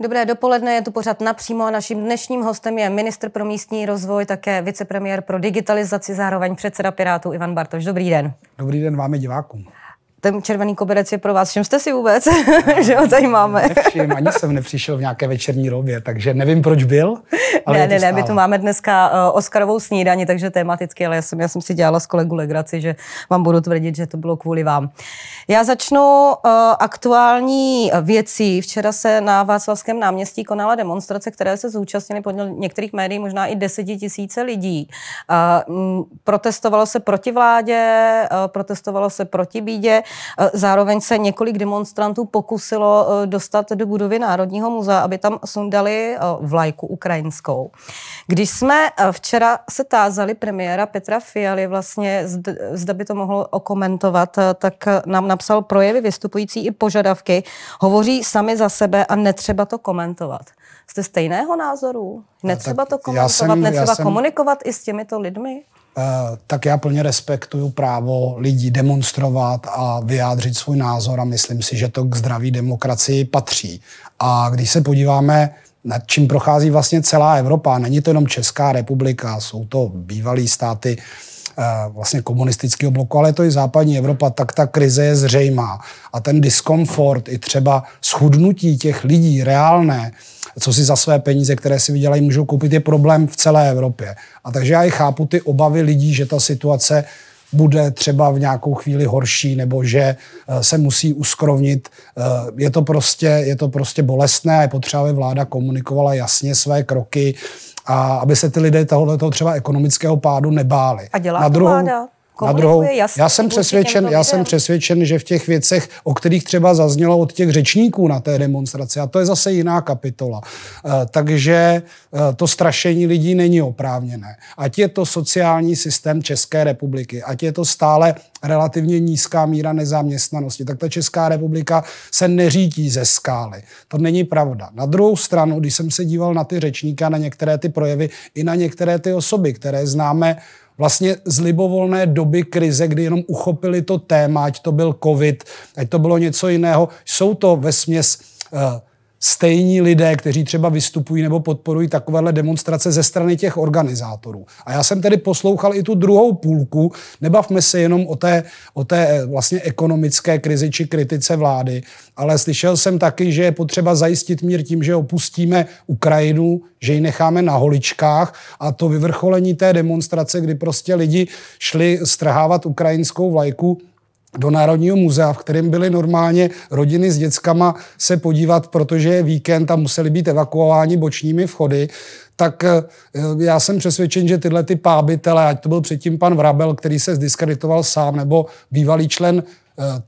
Dobré dopoledne, je tu pořád napřímo a naším dnešním hostem je ministr pro místní rozvoj, také vicepremiér pro digitalizaci, zároveň předseda Pirátů Ivan Bartoš. Dobrý den. Dobrý den vám divákům ten červený koberec je pro vás. Všim jste si vůbec, že ho tady máme? Nevšim, ani jsem nepřišel v nějaké večerní robě, takže nevím, proč byl. Ale ne, ne, ne, my tu máme dneska uh, Oscarovou snídani, takže tematicky, ale já jsem, já jsem si dělala s kolegu legraci, že vám budu tvrdit, že to bylo kvůli vám. Já začnu uh, aktuální věcí. Včera se na Václavském náměstí konala demonstrace, které se zúčastnili podle některých médií možná i desetitisíce lidí. Uh, protestovalo se proti vládě, uh, protestovalo se proti bídě. Eh, zároveň se několik demonstrantů pokusilo eh, dostat do budovy Národního muzea, aby tam sundali eh, vlajku ukrajinskou. Když jsme včera se tázali premiéra Petra Fialy vlastně, zda by to mohlo okomentovat, tak nám napsal projevy vystupující i požadavky, hovoří sami za sebe a netřeba to komentovat. Jste stejného názoru? Netřeba to komentovat, jsem, netřeba jsem... komunikovat i s těmito lidmi? Eh, tak já plně respektuju právo lidí demonstrovat a vyjádřit svůj názor a myslím si, že to k zdraví demokracii patří. A když se podíváme, nad čím prochází vlastně celá Evropa, není to jenom Česká republika, jsou to bývalé státy vlastně komunistického bloku, ale je to i západní Evropa, tak ta krize je zřejmá. A ten diskomfort, i třeba schudnutí těch lidí reálné, co si za své peníze, které si vydělají, můžou koupit, je problém v celé Evropě. A takže já i chápu ty obavy lidí, že ta situace bude třeba v nějakou chvíli horší nebo že eh, se musí uskrovnit. Eh, je to prostě, je to prostě bolestné a je potřeba, aby vláda komunikovala jasně své kroky a aby se ty lidé tohoto třeba ekonomického pádu nebáli. A dělá Na druhou, vláda? Na druhou, já jsem přesvědčen, já jsem přesvědčen, že v těch věcech, o kterých třeba zaznělo od těch řečníků na té demonstraci, a to je zase jiná kapitola, eh, takže eh, to strašení lidí není oprávněné. Ať je to sociální systém České republiky, ať je to stále relativně nízká míra nezaměstnanosti, tak ta Česká republika se neřítí ze skály. To není pravda. Na druhou stranu, když jsem se díval na ty řečníky a na některé ty projevy, i na některé ty osoby, které známe vlastně z libovolné doby krize, kdy jenom uchopili to téma, ať to byl covid, ať to bylo něco jiného, jsou to ve směs uh, stejní lidé, kteří třeba vystupují nebo podporují takovéhle demonstrace ze strany těch organizátorů. A já jsem tedy poslouchal i tu druhou půlku, nebavme se jenom o té, o té eh, vlastně ekonomické krizi či kritice vlády, ale slyšel jsem taky, že je potřeba zajistit mír tím, že opustíme Ukrajinu, že ji necháme na holičkách a to vyvrcholení té demonstrace, kdy prostě lidi šli strhávat ukrajinskou vlajku, do Národního muzea, v kterém byly normálně rodiny s dětskama se podívat, protože je víkend a museli být evakuováni bočními vchody, tak eh, já jsem přesvědčen, že tyhle ty pábitele, ať to byl předtím pan Vrabel, který se zdiskreditoval sám, nebo bývalý člen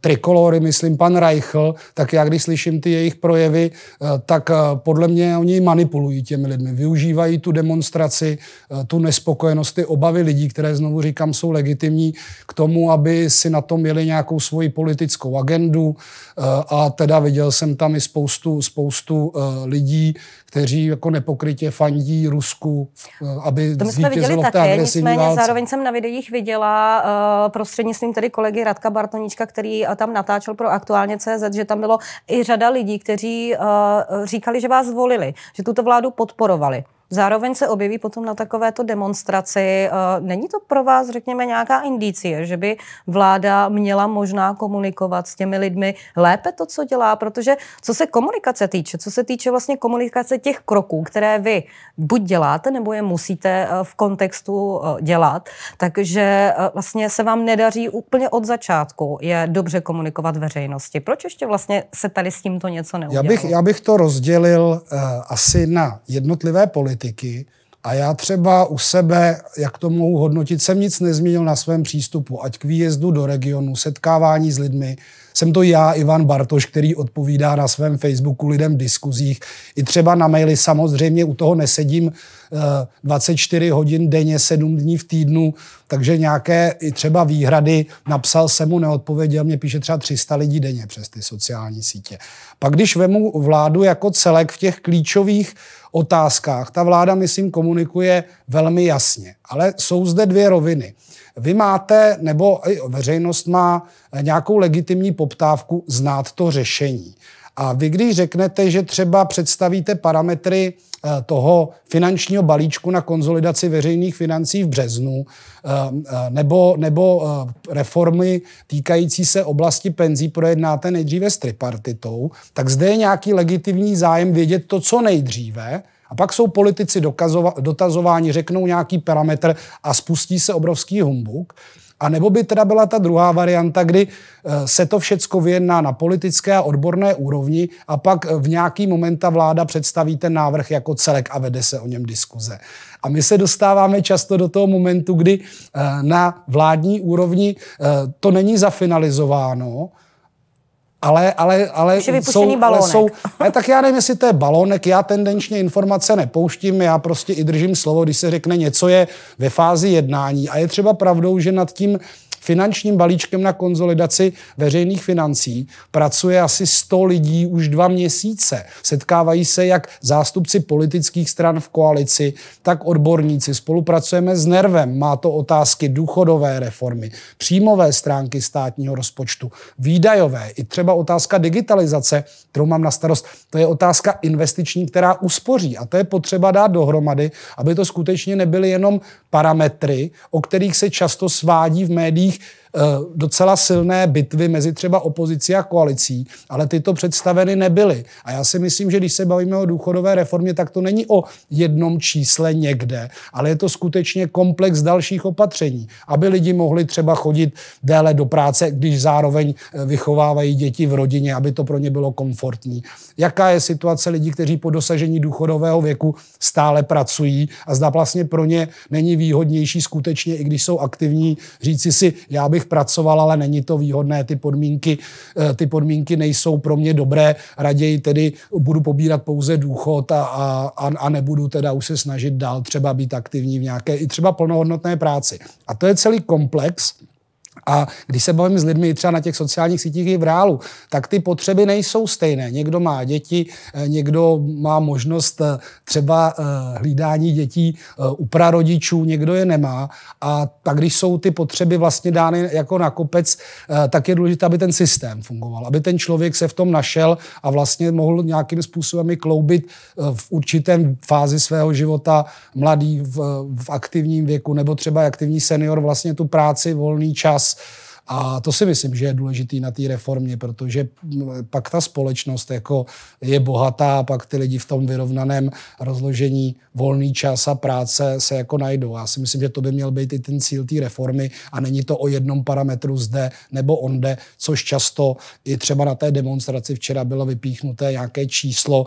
trikolory, myslím pan Reichl, tak já když slyším ty jejich projevy, eh, tak eh, podle mě oni manipulují těmi lidmi, využívají tu demonstraci, tu nespokojenost, ty obavy lidí, které znovu říkám jsou legitimní k tomu, aby si na tom měli nějakou svoji politickou agendu a teda viděl jsem tam i spoustu, spoustu lidí, kteří jako nepokrytě fandí Rusku, aby To my jsme viděli také, nicméně válce. zároveň jsem na videích viděla uh, prostřednictvím tedy kolegy Radka Bartoníčka, který uh, tam natáčel pro aktuálně CZ, že tam bylo i řada lidí, kteří uh, říkali, že vás volili, že tuto vládu podporovali. Zároveň se objeví potom na takovéto demonstraci. Eh, není to pro vás, řekněme, nějaká indicie, že by vláda měla možná komunikovat s těmi lidmi lépe to, co dělá? Protože co se komunikace týče, co se týče vlastně komunikace těch kroků, které vy buď děláte, nebo je musíte eh, v kontextu eh, dělat, takže vlastně se vám nedaří úplně od začátku je dobře komunikovat veřejnosti. Proč ještě vlastně se tady s tímto něco neudělalo? Já bych, já bych to rozdělil uh, asi na jednotlivé politiky politiky a já třeba u sebe, jak to mohu hodnotit, jsem nic nezměnil na svém přístupu, ať k výjezdu do regionu, setkávání s lidmi. Jsem to já, Ivan Bartoš, který odpovídá na svém Facebooku lidem v diskuzích. I třeba na maily samozřejmě u toho nesedím 24 eh, hodin denně, 7 dní v týdnu, takže nějaké i třeba výhrady napsal jsem mu, neodpověděl, mě píše třeba 300 lidí denně přes ty sociální sítě. Pak když vemu vládu jako celek v těch klíčových otázkách. Ta vláda, myslím, komunikuje velmi jasně. Ale jsou zde dvě roviny. Vy máte, nebo veřejnost má nějakou legitimní poptávku znát to řešení. A vy, když řeknete, že třeba představíte parametry Eh, toho finančního balíčku na konzolidaci veřejných financí v březnu eh, eh, nebo, nebo reformy týkající se oblasti penzí projednáte nejdříve s tripartitou, tak zde je nějaký legitimní zájem vědět to, co nejdříve, a pak jsou politici dotazováni, řeknou nějaký parametr a spustí se obrovský humbuk. A nebo by teda byla ta druhá varianta, kdy eh, se to všecko vyjedná na politické a odborné úrovni a pak v nějaký moment ta vláda představí ten návrh jako celek a vede se o něm diskuze. A my se dostáváme často do toho momentu, kdy eh, na vládní úrovni eh, to není zafinalizováno, ale, ale, ale, jsou, ale jsou, ne, tak já nevím, jestli to je balónek, já tendenčně informace nepouštím, já prostě i držím slovo, když se řekne něco je ve fázi jednání. A je třeba pravdou, že nad tím finančním balíčkem na konzolidaci veřejných financí pracuje asi 100 lidí už dva měsíce. Setkávají se jak zástupci politických stran v koalici, tak odborníci. Spolupracujeme s Nervem. Má to otázky důchodové reformy, příjmové stránky státního rozpočtu, výdajové, i třeba otázka digitalizace, kterou mám na starost. To je otázka investiční, která uspoří. A to je potřeba dát dohromady, aby to skutečně nebyly jenom parametry, o kterých se často svádí v médiích Eh, docela silné bitvy mezi třeba opozicí a koalicí, ale tyto představeny nebyly. A já si myslím, že když se bavíme o důchodové reformě, tak to není o jednom čísle někde, ale je to skutečně komplex dalších opatření, aby lidi mohli třeba chodit déle do práce, když zároveň eh, vychovávají děti v rodině, aby to pro ně bylo komfortní. Jaká je situace lidí, kteří po dosažení důchodového věku stále pracují a zda vlastně pro ně není výhodnější skutečně, i když jsou aktivní, říci si, já bych pracoval, ale není to výhodné, ty podmínky, eh, ty podmínky nejsou pro mě dobré, raději tedy budu pobírat pouze důchod a, a, a nebudu teda už se snažit dál třeba být aktivní v nějaké i třeba plnohodnotné práci. A to je celý komplex, a když se bavím s lidmi třeba na těch sociálních sítích i v reálu, tak ty potřeby nejsou stejné. Někdo má děti, eh, někdo má možnost eh, třeba eh, hlídání dětí u prarodičů, někdo je nemá. A tak když jsou ty potřeby vlastně dány jako na kopec, tak je důležité, aby ten systém fungoval, aby ten člověk se v tom našel a vlastně mohl nějakým způsobem i kloubit v určitém fázi svého života mladý v, v aktivním věku nebo třeba aktivní senior vlastně tu práci, volný čas, a to si myslím, že je důležitý na té reformě, protože pak ta společnost jako je bohatá pak ty lidi v tom vyrovnaném rozložení volný čas a práce se jako najdou. Já si myslím, že to by měl být i ten cíl té reformy a není to o jednom parametru zde nebo onde, což často i třeba na té demonstraci včera bylo vypíchnuté nějaké číslo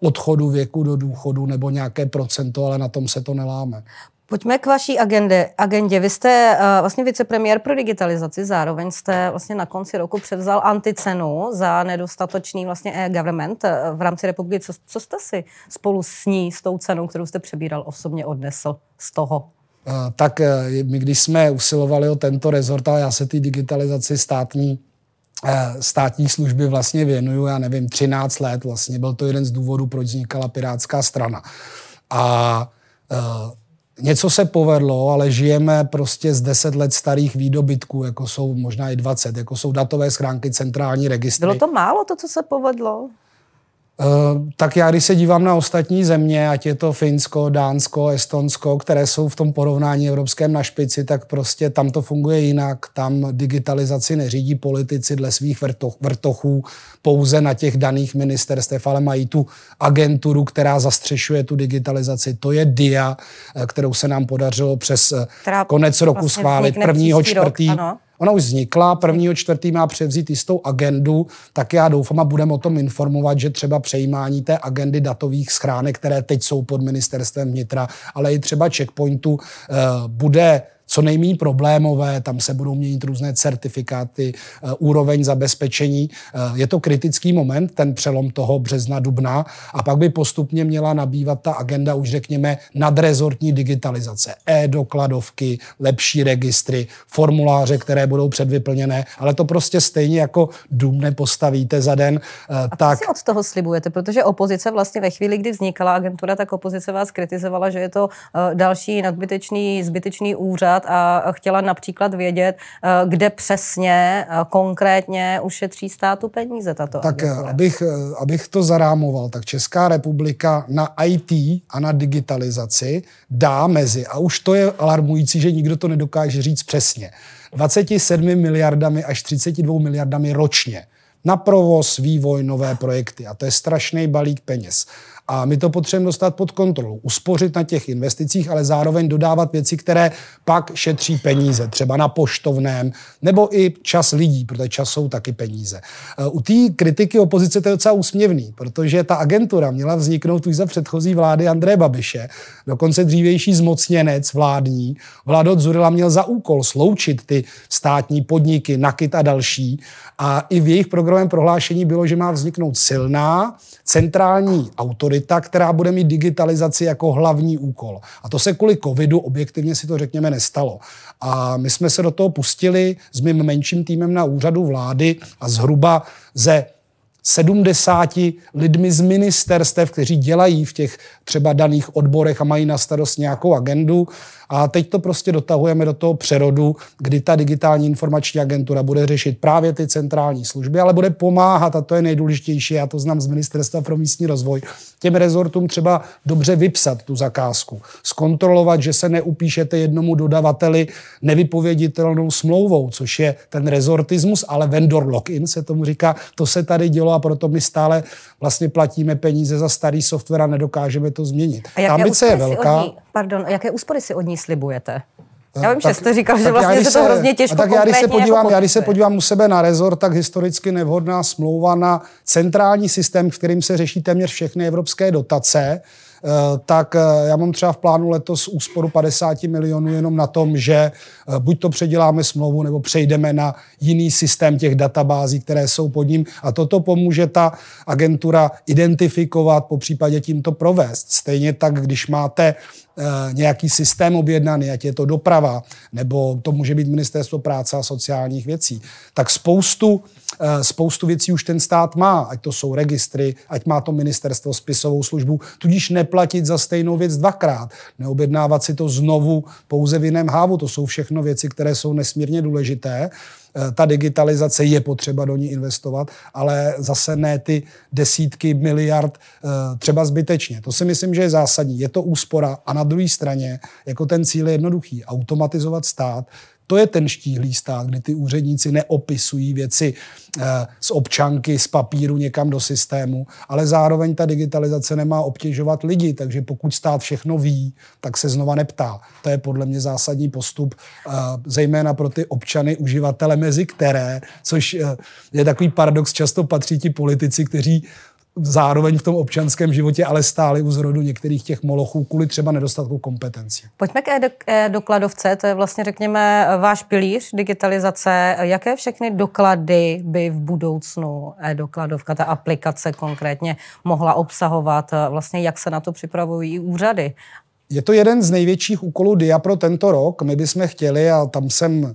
odchodu věku do důchodu nebo nějaké procento, ale na tom se to neláme. Pojďme k vaší agendě. agendě. Vy jste uh, vlastně vicepremiér pro digitalizaci, zároveň jste vlastně na konci roku převzal anticenu za nedostatečný vlastně e-government eh, v rámci republiky. Co, co jste si spolu s ní, s tou cenou, kterou jste přebíral, osobně odnesl z toho? Uh, tak my, když jsme usilovali o tento rezort, a já se té digitalizaci státní státní služby vlastně věnuju, já nevím, 13 let vlastně. Byl to jeden z důvodů, proč vznikala Pirátská strana. A něco se povedlo, ale žijeme prostě z 10 let starých výdobytků, jako jsou možná i 20, jako jsou datové schránky, centrální registry. Bylo to málo, to, co se povedlo? Eh, tak já, když se dívám na ostatní země, ať je to Finsko, Dánsko, Estonsko, které jsou v tom porovnání evropském na špici, tak prostě tam to funguje jinak. Tam digitalizaci neřídí politici dle svých vrtochů pouze na těch daných ministerstev, ale mají tu agenturu, která zastřešuje tu digitalizaci. To je DIA, eh, kterou se nám podařilo přes eh, která konec roku vlastně schválit prvního čtvrtý. Rok, ano Ona už vznikla, prvního čtvrtý má převzít jistou agendu, tak já doufám a budeme o tom informovat, že třeba přejímání té agendy datových schránek, které teď jsou pod ministerstvem vnitra, ale i třeba checkpointu, eh, bude co nejméně problémové, tam se budou měnit různé certifikáty, eh, úroveň zabezpečení. Eh, je to kritický moment, ten přelom toho března, dubna a pak by postupně měla nabývat ta agenda už řekněme nadrezortní digitalizace, e-dokladovky, lepší registry, formuláře, které budou předvyplněné, ale to prostě stejně jako dům nepostavíte za den. Eh, a tak... si od toho slibujete, protože opozice vlastně ve chvíli, kdy vznikala agentura, tak opozice vás kritizovala, že je to další nadbytečný, zbytečný úřad, zeptat a chtěla například vědět, kde přesně konkrétně ušetří státu peníze tato Tak abych, abych to zarámoval, tak Česká republika na IT a na digitalizaci dá mezi, a už to je alarmující, že nikdo to nedokáže říct přesně, 27 miliardami až 32 miliardami ročně na provoz, vývoj, nové projekty. A to je strašný balík peněz. A my to potřebujeme dostat pod kontrolu. Uspořit na těch investicích, ale zároveň dodávat věci, které pak šetří peníze, třeba na poštovném, nebo i čas lidí, protože čas jsou taky peníze. E, u té kritiky opozice to je docela úsměvný, protože ta agentura měla vzniknout už za předchozí vlády Andreje Babiše, dokonce dřívější zmocněnec vládní. Vlado Dzurila měl za úkol sloučit ty státní podniky, Nakit a další. A i v jejich programovém prohlášení bylo, že má vzniknout silná centrální autorita, která bude mít digitalizaci jako hlavní úkol. A to se kvůli covidu, objektivně si to řekněme, nestalo. A my jsme se do toho pustili s mým menším týmem na úřadu vlády a zhruba ze 70 lidmi z ministerstev, kteří dělají v těch třeba daných odborech a mají na starost nějakou agendu. A teď to prostě dotahujeme do toho přerodu, kdy ta digitální informační agentura bude řešit právě ty centrální služby, ale bude pomáhat, a to je nejdůležitější, já to znám z Ministerstva pro místní rozvoj, těm rezortům třeba dobře vypsat tu zakázku, zkontrolovat, že se neupíšete jednomu dodavateli nevypověditelnou smlouvou, což je ten rezortismus, ale vendor lock-in se tomu říká, to se tady dělo a proto my stále vlastně platíme peníze za starý software a nedokážeme to změnit. A jaké ambice je velká. Ní, pardon, jaké úspory si od ní slibujete? Já vím, tak, že jste říkal, že vlastně se to hrozně těžko tak já když se podívám, jako já když se podívám u sebe na rezort, tak historicky nevhodná smlouva na centrální systém, v kterým se řeší téměř všechny evropské dotace, tak eh, já mám třeba v plánu letos úsporu 50 milionů jenom na tom, že eh, buď to předěláme smlouvu, nebo přejdeme na jiný systém těch databází, které jsou pod ním a toto pomůže ta agentura identifikovat, po případě tímto provést. Stejně tak, když máte nějaký systém objednaný, ať je to doprava, nebo to může být ministerstvo práce a sociálních věcí, tak spoustu Eh, spoustu věcí už ten stát má, ať to jsou registry, ať má to ministerstvo spisovou službu, tudíž neplatit za stejnou věc dvakrát, neobjednávat si to znovu pouze v jiném hávu. To jsou všechno věci, které jsou nesmírně důležité. Eh, ta digitalizace je potřeba do ní investovat, ale zase ne ty desítky miliard eh, třeba zbytečně. To si myslím, že je zásadní. Je to úspora a na druhé straně, jako ten cíl je jednoduchý, automatizovat stát, to je ten štíhlý stát, kdy ty úředníci neopisují věci eh, z občanky, z papíru někam do systému, ale zároveň ta digitalizace nemá obtěžovat lidi, takže pokud stát všechno ví, tak se znova neptá. To je podle mě zásadní postup, eh, zejména pro ty občany, uživatele, mezi které, což eh, je takový paradox, často patří ti politici, kteří zároveň v tom občanském životě, ale stáli u zrodu některých těch molochů kvůli třeba nedostatku kompetencí. Pojďme k e-dokladovce, to je vlastně, řekněme, váš pilíř digitalizace. Jaké všechny doklady by v budoucnu e-dokladovka, ta aplikace konkrétně, mohla obsahovat? Vlastně jak se na to připravují úřady? Je to jeden z největších úkolů DIA pro tento rok. My bychom chtěli, a tam jsem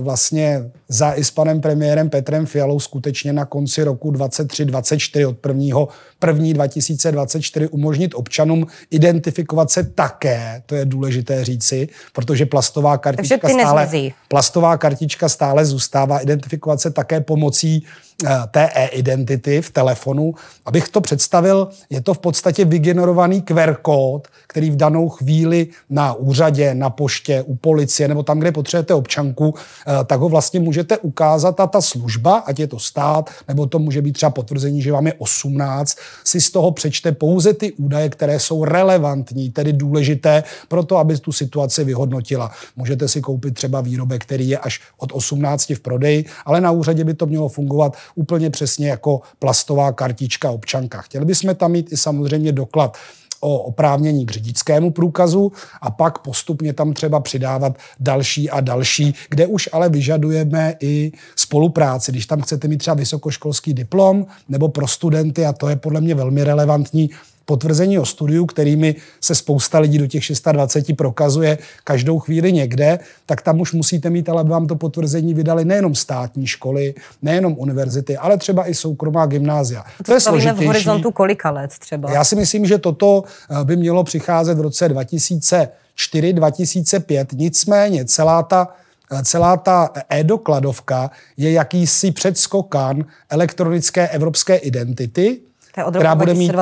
vlastně za i s panem premiérem Petrem Fialou skutečně na konci roku 23-24 od 1. 1. 2024 umožnit občanům identifikovat se také, to je důležité říci, protože plastová kartička, stále, plastová kartička stále zůstává, identifikovat se také pomocí Eh, té e-identity v telefonu. Abych to představil, je to v podstatě vygenerovaný QR kód, který v danou chvíli na úřadě, na poště, u policie nebo tam, kde potřebujete občanku, eh, tak ho vlastně můžete ukázat a ta služba, ať je to stát, nebo to může být třeba potvrzení, že vám je 18, si z toho přečte pouze ty údaje, které jsou relevantní, tedy důležité pro to, aby tu situaci vyhodnotila. Můžete si koupit třeba výrobek, který je až od 18 v prodeji, ale na úřadě by to mělo fungovat úplně přesně jako plastová kartička občanka. Chtěli bychom tam mít i samozřejmě doklad o oprávnění k řidičskému průkazu a pak postupně tam třeba přidávat další a další, kde už ale vyžadujeme i spolupráci. Když tam chcete mít třeba vysokoškolský diplom nebo pro studenty, a to je podle mě velmi relevantní, potvrzení o studiu, kterými se spousta lidí do těch 26 prokazuje každou chvíli někde, tak tam už musíte mít, ale aby vám to potvrzení vydali nejenom státní školy, nejenom univerzity, ale třeba i soukromá gymnázia. To, to je složitější. v horizontu kolika let třeba? Já si myslím, že toto eh, by mělo přicházet v roce 2004, 2005. Nicméně celá ta eh, celá ta e-dokladovka je jakýsi předskokan elektronické evropské identity, která bude, mít,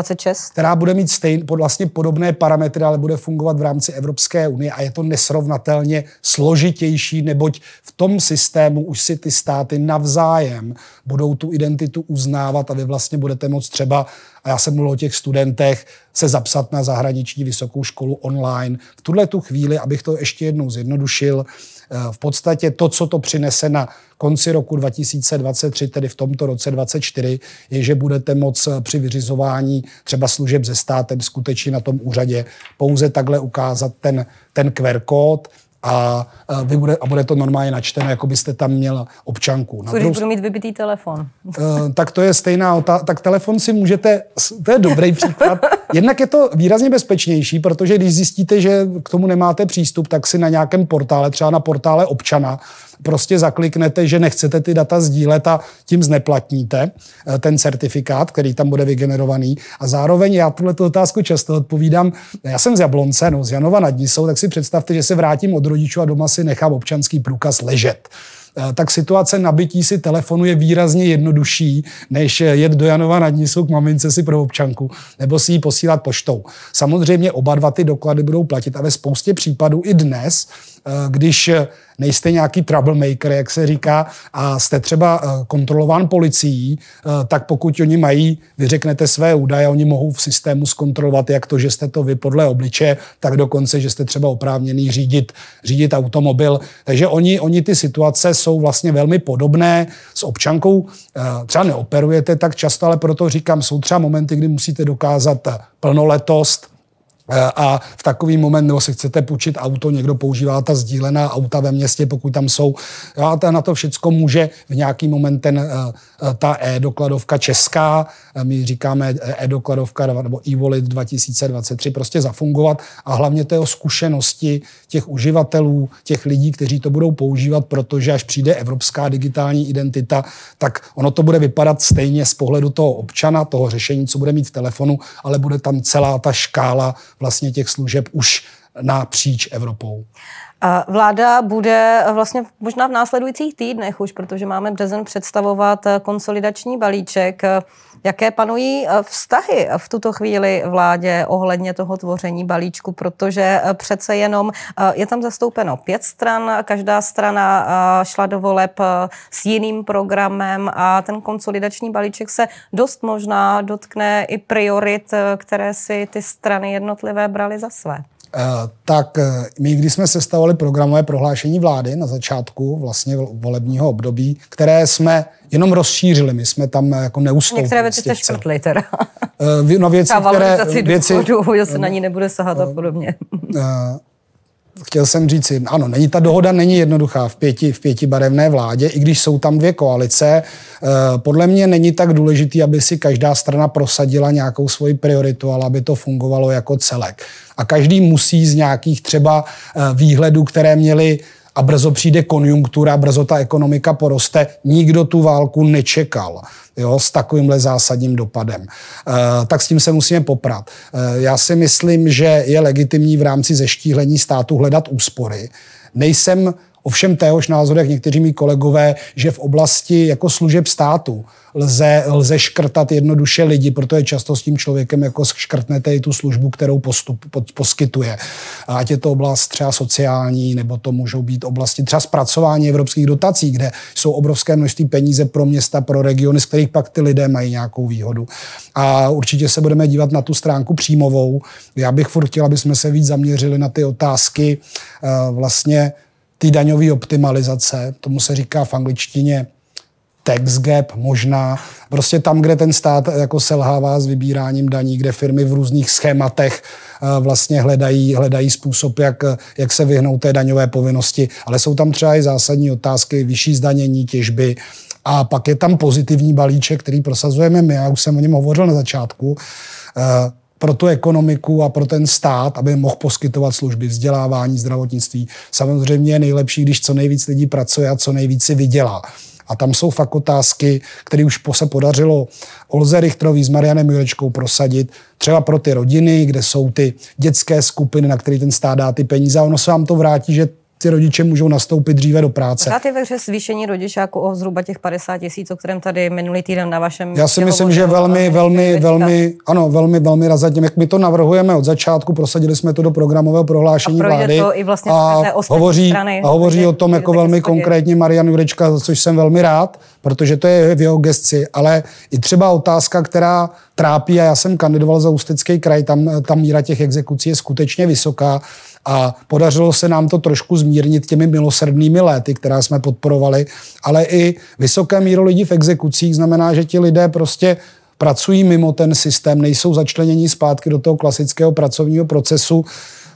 která bude mít stejn, vlastně podobné parametry, ale bude fungovat v rámci Evropské unie a je to nesrovnatelně složitější, neboť v tom systému už si ty státy navzájem budou tu identitu uznávat a vy vlastně budete moct třeba, a já jsem mluvil o těch studentech, se zapsat na zahraniční vysokou školu online. V tuhle tu chvíli, abych to ještě jednou zjednodušil, v podstatě to, co to přinese na konci roku 2023, tedy v tomto roce 2024, je, že budete moc eh, při vyřizování třeba služeb ze státem skutečně na tom úřadě pouze takhle ukázat ten, ten QR kód, a, vy bude, a bude to normálně načteno, jako byste tam měl občanku. Co když budu mít vybitý telefon? Uh, tak to je stejná otázka. Tak telefon si můžete, to je dobrý příklad. Jednak je to výrazně bezpečnější, protože když zjistíte, že k tomu nemáte přístup, tak si na nějakém portále, třeba na portále občana, prostě zakliknete, že nechcete ty data sdílet a tím zneplatníte eh, ten certifikát, který tam bude vygenerovaný. A zároveň já tuhle otázku často odpovídám, já jsem z Jablonce, no, z Janova nad Nisou, tak si představte, že se vrátím od rodičů a doma si nechám občanský průkaz ležet eh, tak situace nabití si telefonu je výrazně jednodušší, než jet do Janova nad Nisou k mamince si pro občanku, nebo si ji posílat poštou. Samozřejmě oba dva ty doklady budou platit a ve spoustě případů i dnes, když nejste nějaký troublemaker, jak se říká, a jste třeba eh, kontrolován policií, eh, tak pokud oni mají, vy řeknete své údaje, oni mohou v systému zkontrolovat, jak to, že jste to vy podle obliče, tak dokonce, že jste třeba oprávněný řídit, řídit automobil. Takže oni, oni ty situace jsou vlastně velmi podobné. S občankou eh, třeba neoperujete tak často, ale proto říkám, jsou třeba momenty, kdy musíte dokázat plnoletost, Eh, a v takový moment, nebo si chcete půjčit auto, někdo používá ta sdílená auta ve městě, pokud tam jsou. A na to všechno může v nějaký moment ten, eh, eh, ta e-dokladovka česká, my říkáme e-dokladovka nebo e-wallet 2023, prostě zafungovat. A hlavně o zkušenosti těch uživatelů, těch lidí, kteří to budou používat, protože až přijde evropská digitální identita, tak ono to bude vypadat stejně z pohledu toho občana, toho řešení, co bude mít v telefonu, ale bude tam celá ta škála vlastně těch služeb už napříč Evropou. Vláda bude vlastně možná v následujících týdnech už, protože máme březen představovat konsolidační balíček. Jaké panují vztahy v tuto chvíli vládě ohledně toho tvoření balíčku, protože přece jenom je tam zastoupeno pět stran, každá strana šla do voleb s jiným programem a ten konsolidační balíček se dost možná dotkne i priorit, které si ty strany jednotlivé brali za své. Eh, tak eh, my, když jsme sestavovali programové prohlášení vlády na začátku vlastně volebního období, které jsme jenom rozšířili, my jsme tam eh, jako neustoupili. Některé věci jste škrtli teda. no věci, které... Věci, důchodu, že se na ní nebude sahat a podobně chtěl jsem říct, ano, není ta dohoda není jednoduchá v pěti, v pěti barevné vládě, i když jsou tam dvě koalice. Eh, podle mě není tak důležitý, aby si každá strana prosadila nějakou svoji prioritu, ale aby to fungovalo jako celek. A každý musí z nějakých třeba eh, výhledů, které měli a brzo přijde konjunktura, brzo ta ekonomika poroste. Nikdo tu válku nečekal jo, s takovýmhle zásadním dopadem. E, tak s tím se musíme poprat. E, já si myslím, že je legitimní v rámci zeštíhlení státu hledat úspory. Nejsem ovšem téhož názoru, jak někteří mý kolegové, že v oblasti jako služeb státu lze, lze škrtat jednoduše lidi, protože často s tím člověkem jako škrtnete i tu službu, kterou postup, pod, poskytuje. Ať je to oblast třeba sociální, nebo to můžou být oblasti třeba zpracování evropských dotací, kde jsou obrovské množství peníze pro města, pro regiony, z kterých pak ty lidé mají nějakou výhodu. A určitě se budeme dívat na tu stránku příjmovou. Já bych furt chtěl, aby jsme se víc zaměřili na ty otázky eh, vlastně ty daňové optimalizace, tomu se říká v angličtině tax gap možná, prostě tam, kde ten stát jako selhává s vybíráním daní, kde firmy v různých schématech eh, vlastně hledají, hledají způsob, jak, jak se vyhnout té daňové povinnosti, ale jsou tam třeba i zásadní otázky, vyšší zdanění těžby, a pak je tam pozitivní balíček, který prosazujeme my, já už jsem o něm hovořil na začátku. Pro tu ekonomiku a pro ten stát, aby mohl poskytovat služby, vzdělávání, zdravotnictví. Samozřejmě je nejlepší, když co nejvíc lidí pracuje a co nejvíc si vydělá. A tam jsou fakt otázky, které už se podařilo Olze Richterový s Marianem Jurečkou prosadit, třeba pro ty rodiny, kde jsou ty dětské skupiny, na které ten stát dá ty peníze a ono se vám to vrátí, že ty rodiče můžou nastoupit dříve do práce. Máte ve hře zvýšení rodičáku o zhruba těch 50 tisíc, o kterém tady minulý týden na vašem... Já si myslím, že velmi, velmi, velmi, ano, velmi, velmi razatně, jak my to navrhujeme od začátku, prosadili jsme to do programového prohlášení a vlády to i vlastně a hovoří, strany, a hovoří o tom jako velmi konkrétně Marian Jurečka, za což jsem velmi rád, protože to je v jeho gesci, ale i třeba otázka, která trápí, a já jsem kandidoval za Ústecký kraj, tam ta míra těch exekucí je skutečně vysoká a podařilo se nám to trošku zmírnit těmi milosrdnými léty, která jsme podporovali, ale i vysoké míro lidí v exekucích znamená, že ti lidé prostě pracují mimo ten systém, nejsou začleněni zpátky do toho klasického pracovního procesu,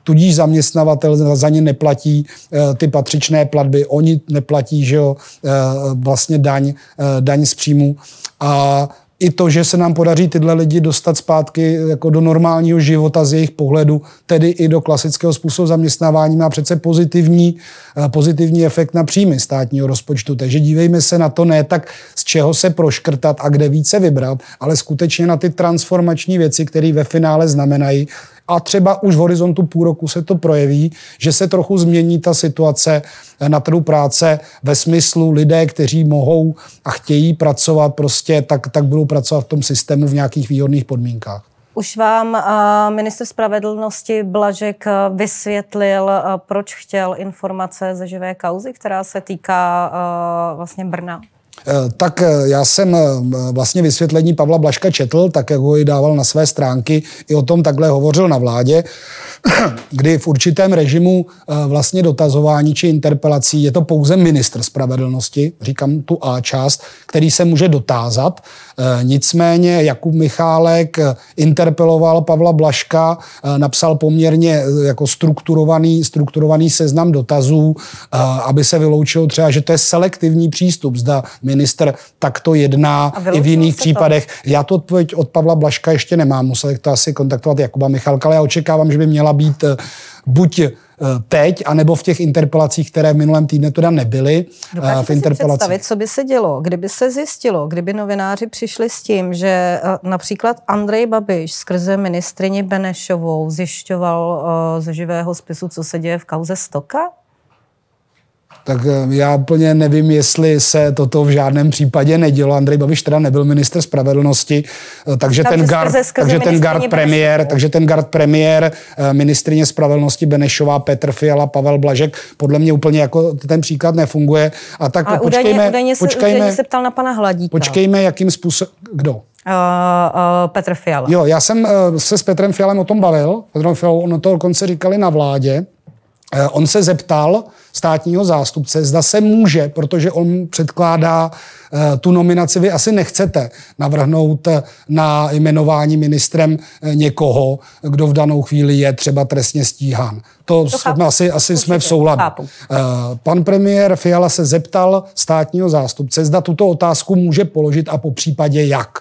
tudíž zaměstnavatel za ně neplatí eh, ty patřičné platby, oni neplatí že jo, eh, vlastně daň, eh, daň z příjmu. A i to, že se nám podaří tyhle lidi dostat zpátky jako do normálního života z jejich pohledu, tedy i do klasického způsobu zaměstnávání, má přece pozitivní, eh, pozitivní efekt na příjmy státního rozpočtu. Takže dívejme se na to ne tak, z čeho se proškrtat a kde více vybrat, ale skutečně na ty transformační věci, které ve finále znamenají, a třeba už v horizontu půl roku se to projeví, že se trochu změní ta situace na trhu práce ve smyslu lidé, kteří mohou a chtějí pracovat prostě, tak, tak budou pracovat v tom systému v nějakých výhodných podmínkách. Už vám uh, minister spravedlnosti Blažek uh, vysvětlil, proč chtěl informace ze živé kauzy, která se týká vlastně Brna? Eh, tak eh, já jsem eh, vlastně vysvětlení Pavla Blaška četl, tak jak ho i dával na své stránky, i o tom takhle hovořil na vládě, kdy v určitém režimu vlastně dotazování či interpelací je to pouze ministr spravedlnosti, říkám tu A část, který se může dotázat. Nicméně Jakub Michálek interpeloval Pavla Blaška, napsal poměrně jako strukturovaný, strukturovaný seznam dotazů, aby se vyloučilo třeba, že to je selektivní přístup. Zda minister takto jedná i v jiných případech. To? Já to odpověď od Pavla Blaška ještě nemám, musel to asi kontaktovat Jakuba Michalka, ale já očekávám, že by měla být eh, buď eh, teď, anebo v těch interpelacích, které v minulém týdnu teda nebyly. Eh, Dokážete v interpelacích. si představit, co by se dělo, kdyby se zjistilo, kdyby novináři přišli s tím, že například Andrej Babiš skrze ministrině Benešovou zjišťoval ze živého spisu, co se děje v kauze Stoka? Tak eh, já úplně nevím, jestli se toto v žádném případě nedělo. Andrej Babiš teda nebyl minister spravedlnosti, eh, takže ten guard, takže ten guard premiér, takže ten guard premiér, ministrině spravedlnosti Benešová, Petr Fiala, Pavel Blažek, podle mě úplně jako ten příklad nefunguje. A tak Ale počkejme, údajně, údajně se, počkejme, údajně se ptal na pana Hladíka. Počkejme, jakým způsobem, kdo? Uh, uh, Petr Fiala. Jo, já jsem uh, se s Petrem Fialem o tom bavil. Petrem Fialou, ono to dokonce říkali na vládě. Uh, on se zeptal, státního zástupce, zda se může, protože on předkládá eh, tu nominaci, vy asi nechcete navrhnout eh, na jmenování ministrem eh, někoho, kdo v danou chvíli je třeba trestně stíhán. To, to jsme asi, asi jsme v souladu. Chápu. Pan premiér Fiala se zeptal státního zástupce, zda tuto otázku může položit a po případě jak.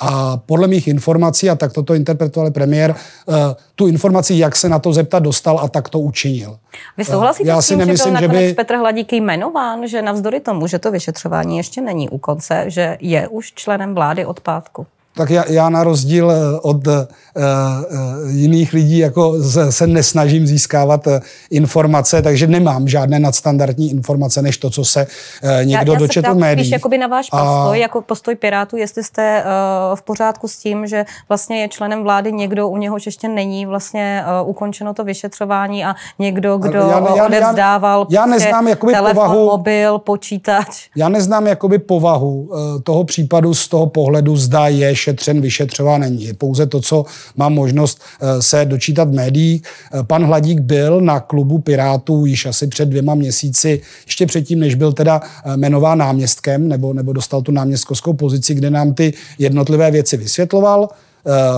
A podle mých informací, a tak toto interpretoval premiér, uh, tu informaci, jak se na to zeptat, dostal a tak to učinil. Vy souhlasíte Já s tím, nemyslím, že byl nakonec že by... Petr Hladík jmenován, že navzdory tomu, že to vyšetřování ještě není u konce, že je už členem vlády od pátku? Tak já, já na rozdíl eh, od uh, uh, jiných lidí jako se, se nesnažím získávat uh, informace, takže nemám žádné nadstandardní informace, než to, co se uh, někdo já, já dočetl v médiích. Spíš jakoby na váš postoj, a... jako postoj Pirátů, jestli jste uh, v pořádku s tím, že vlastně je členem vlády někdo, u něhož ještě není vlastně uh, ukončeno to vyšetřování a někdo, kdo já, já, odevzdával já, já prostě neznám jakoby telefon, povahu, mobil, počítač. Já neznám jakoby povahu uh, toho případu z toho pohledu, zda je šetřen, vyšetřován není. Pouze to, co mám možnost eh, se dočítat v médiích. Eh, pan Hladík byl na klubu Pirátů již asi před dvěma měsíci, ještě předtím, než byl teda eh, jmenován náměstkem nebo, nebo dostal tu náměstkovskou pozici, kde nám ty jednotlivé věci vysvětloval.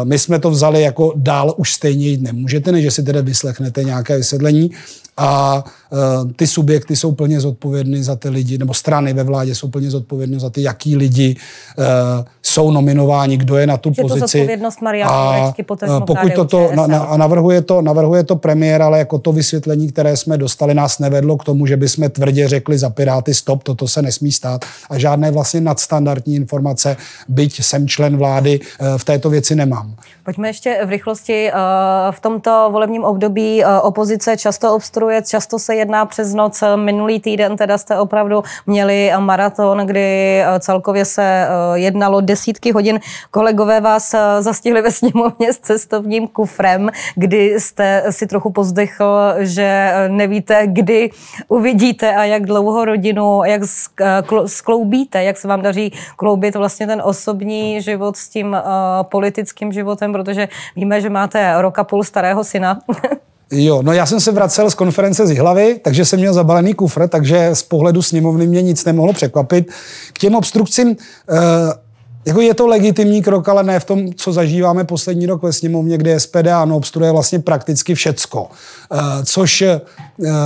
My jsme to vzali jako dál už stejně jít nemůžete, než si teda vyslechnete nějaké vysvětlení. A ty subjekty jsou plně zodpovědny za ty lidi, nebo strany ve vládě jsou plně zodpovědny za ty, jaký lidi jsou nominováni, kdo je na tu že pozici. To odpovědnost Mariana a pokud toto na, na, a navrhuje to, navrhuje to premiér, ale jako to vysvětlení, které jsme dostali, nás nevedlo k tomu, že bychom tvrdě řekli za Piráty stop, toto se nesmí stát a žádné vlastně nadstandardní informace, byť jsem člen vlády, eh, v této věci nemám. Pojďme ještě v rychlosti. Eh, v tomto volebním období eh, opozice často obstruuje, často se jedná přes noc. Minulý týden teda jste opravdu měli maraton, kdy celkově se jednalo desítky hodin. Kolegové vás zastihli ve sněmovně s cestovním kufrem, kdy jste si trochu pozdechl, že nevíte, kdy uvidíte a jak dlouho rodinu, jak skloubíte, jak se vám daří kloubit vlastně ten osobní život s tím politickým životem protože víme, že máte roka půl starého syna. Jo, no já jsem se vracel z konference z Jihlavy, takže jsem měl zabalený kufr, takže z pohledu sněmovny mě nic nemohlo překvapit. K těm obstrukcím, uh, jako je to legitimní krok, ale ne v tom, co zažíváme poslední rok ve sněmovně, kde SPD ano obstruuje vlastně prakticky všecko. Uh, což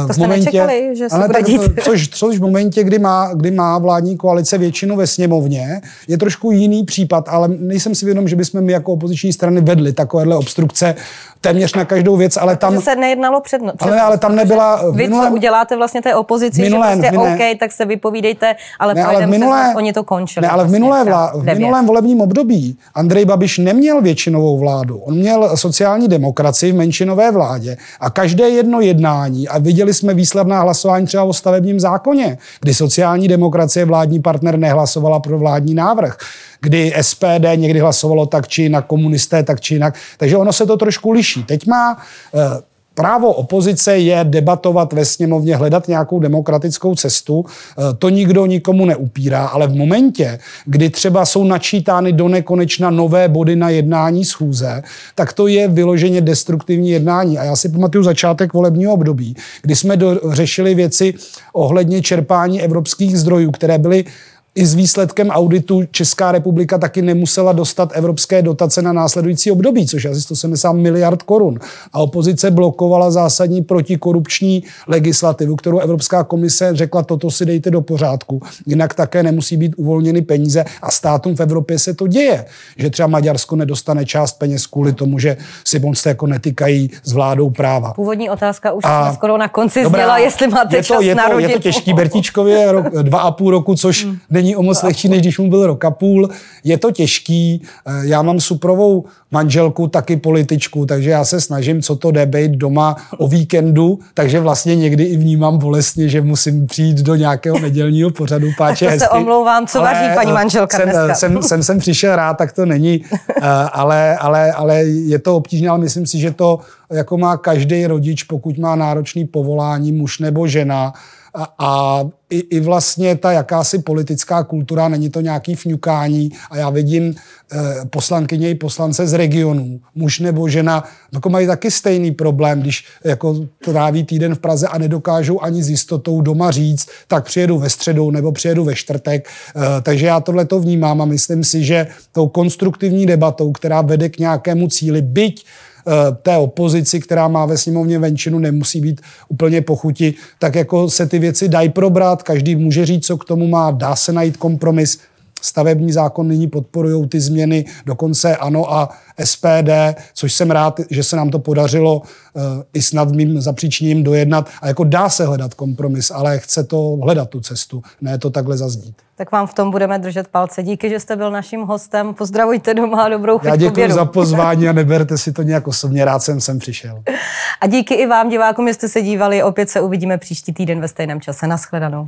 to v momentě, nečekali, že se ale bude tak. Což, což v momentě, kdy má, kdy má vládní koalice většinu ve sněmovně, je trošku jiný případ, ale nejsem si vědom, že bychom my jako opoziční strany vedli takovéhle obstrukce téměř na každou věc, ale tam... se nejednalo před, před ale, ale tam nebyla... Vy minulém, co uděláte vlastně té opozici, minulém, že prostě OK, tak se vypovídejte, ale ne, ale v minulé, přes oni to končili. Ne, ale v, vlastně minulé vlá, v minulém volebním období Andrej Babiš neměl většinovou vládu. On měl sociální demokracii v menšinové vládě a každé jedno jednání, a viděli jsme výsledná hlasování třeba o stavebním zákoně, kdy sociální demokracie vládní partner nehlasovala pro vládní návrh kdy SPD někdy hlasovalo tak či jinak, komunisté tak či jinak. Takže ono se to trošku liší. Teď má eh, Právo opozice je debatovat ve sněmovně, hledat nějakou demokratickou cestu. Eh, to nikdo nikomu neupírá, ale v momentě, kdy třeba jsou načítány do nekonečna nové body na jednání schůze, tak to je vyloženě destruktivní jednání. A já si pamatuju začátek volebního období, kdy jsme řešili věci ohledně čerpání evropských zdrojů, které byly i s výsledkem auditu Česká republika taky nemusela dostat evropské dotace na následující období, což je asi 170 miliard korun. A opozice blokovala zásadní protikorupční legislativu, kterou Evropská komise řekla, toto si dejte do pořádku, jinak také nemusí být uvolněny peníze a státům v Evropě se to děje, že třeba Maďarsko nedostane část peněz kvůli tomu, že si moc jako netýkají s vládou práva. Původní otázka už a, skoro na konci dobrá, zněla, jestli máte je to, čas je to, Je to těžký Bertičkově, rok, dva a půl roku, což hmm není o moc lehčí, než když mu byl rok a půl. Je to těžký. Eh, já mám suprovou manželku, taky političku, takže já se snažím, co to jde, být doma o víkendu, takže vlastně někdy i vnímám bolestně, že musím přijít do nějakého nedělního pořadu páče to hezky. se omlouvám, co vaří paní manželka jsem, dneska. Jsem, jsem, jsem přišel rád, tak to není, eh, ale, ale, ale je to obtížné, ale myslím si, že to jako má každý rodič, pokud má náročný povolání, muž nebo žena, a, a i, i vlastně ta jakási politická kultura, není to nějaký fňukání a já vidím eh, poslankyně i poslance z regionů, muž nebo žena, jako mají taky stejný problém, když jako tráví týden v Praze a nedokážou ani s jistotou doma říct, tak přijedu ve středu nebo přijedu ve čtvrtek. Eh, takže já tohle to vnímám a myslím si, že tou konstruktivní debatou, která vede k nějakému cíli, byť té opozici, která má ve sněmovně venčinu, nemusí být úplně pochuti, tak jako se ty věci dají probrat, každý může říct, co k tomu má, dá se najít kompromis. Stavební zákon nyní podporují ty změny, dokonce ano a SPD, což jsem rád, že se nám to podařilo uh, i snad mým zapříčením dojednat. A jako dá se hledat kompromis, ale chce to hledat tu cestu, ne to takhle zazdít. Tak vám v tom budeme držet palce. Díky, že jste byl naším hostem. Pozdravujte doma a dobrou chuť Já děkuji za pozvání a neberte si to nějak osobně. Rád jsem sem přišel. A díky i vám, divákům, že jste se dívali. Opět se uvidíme příští týden ve stejném čase. Naschledanou.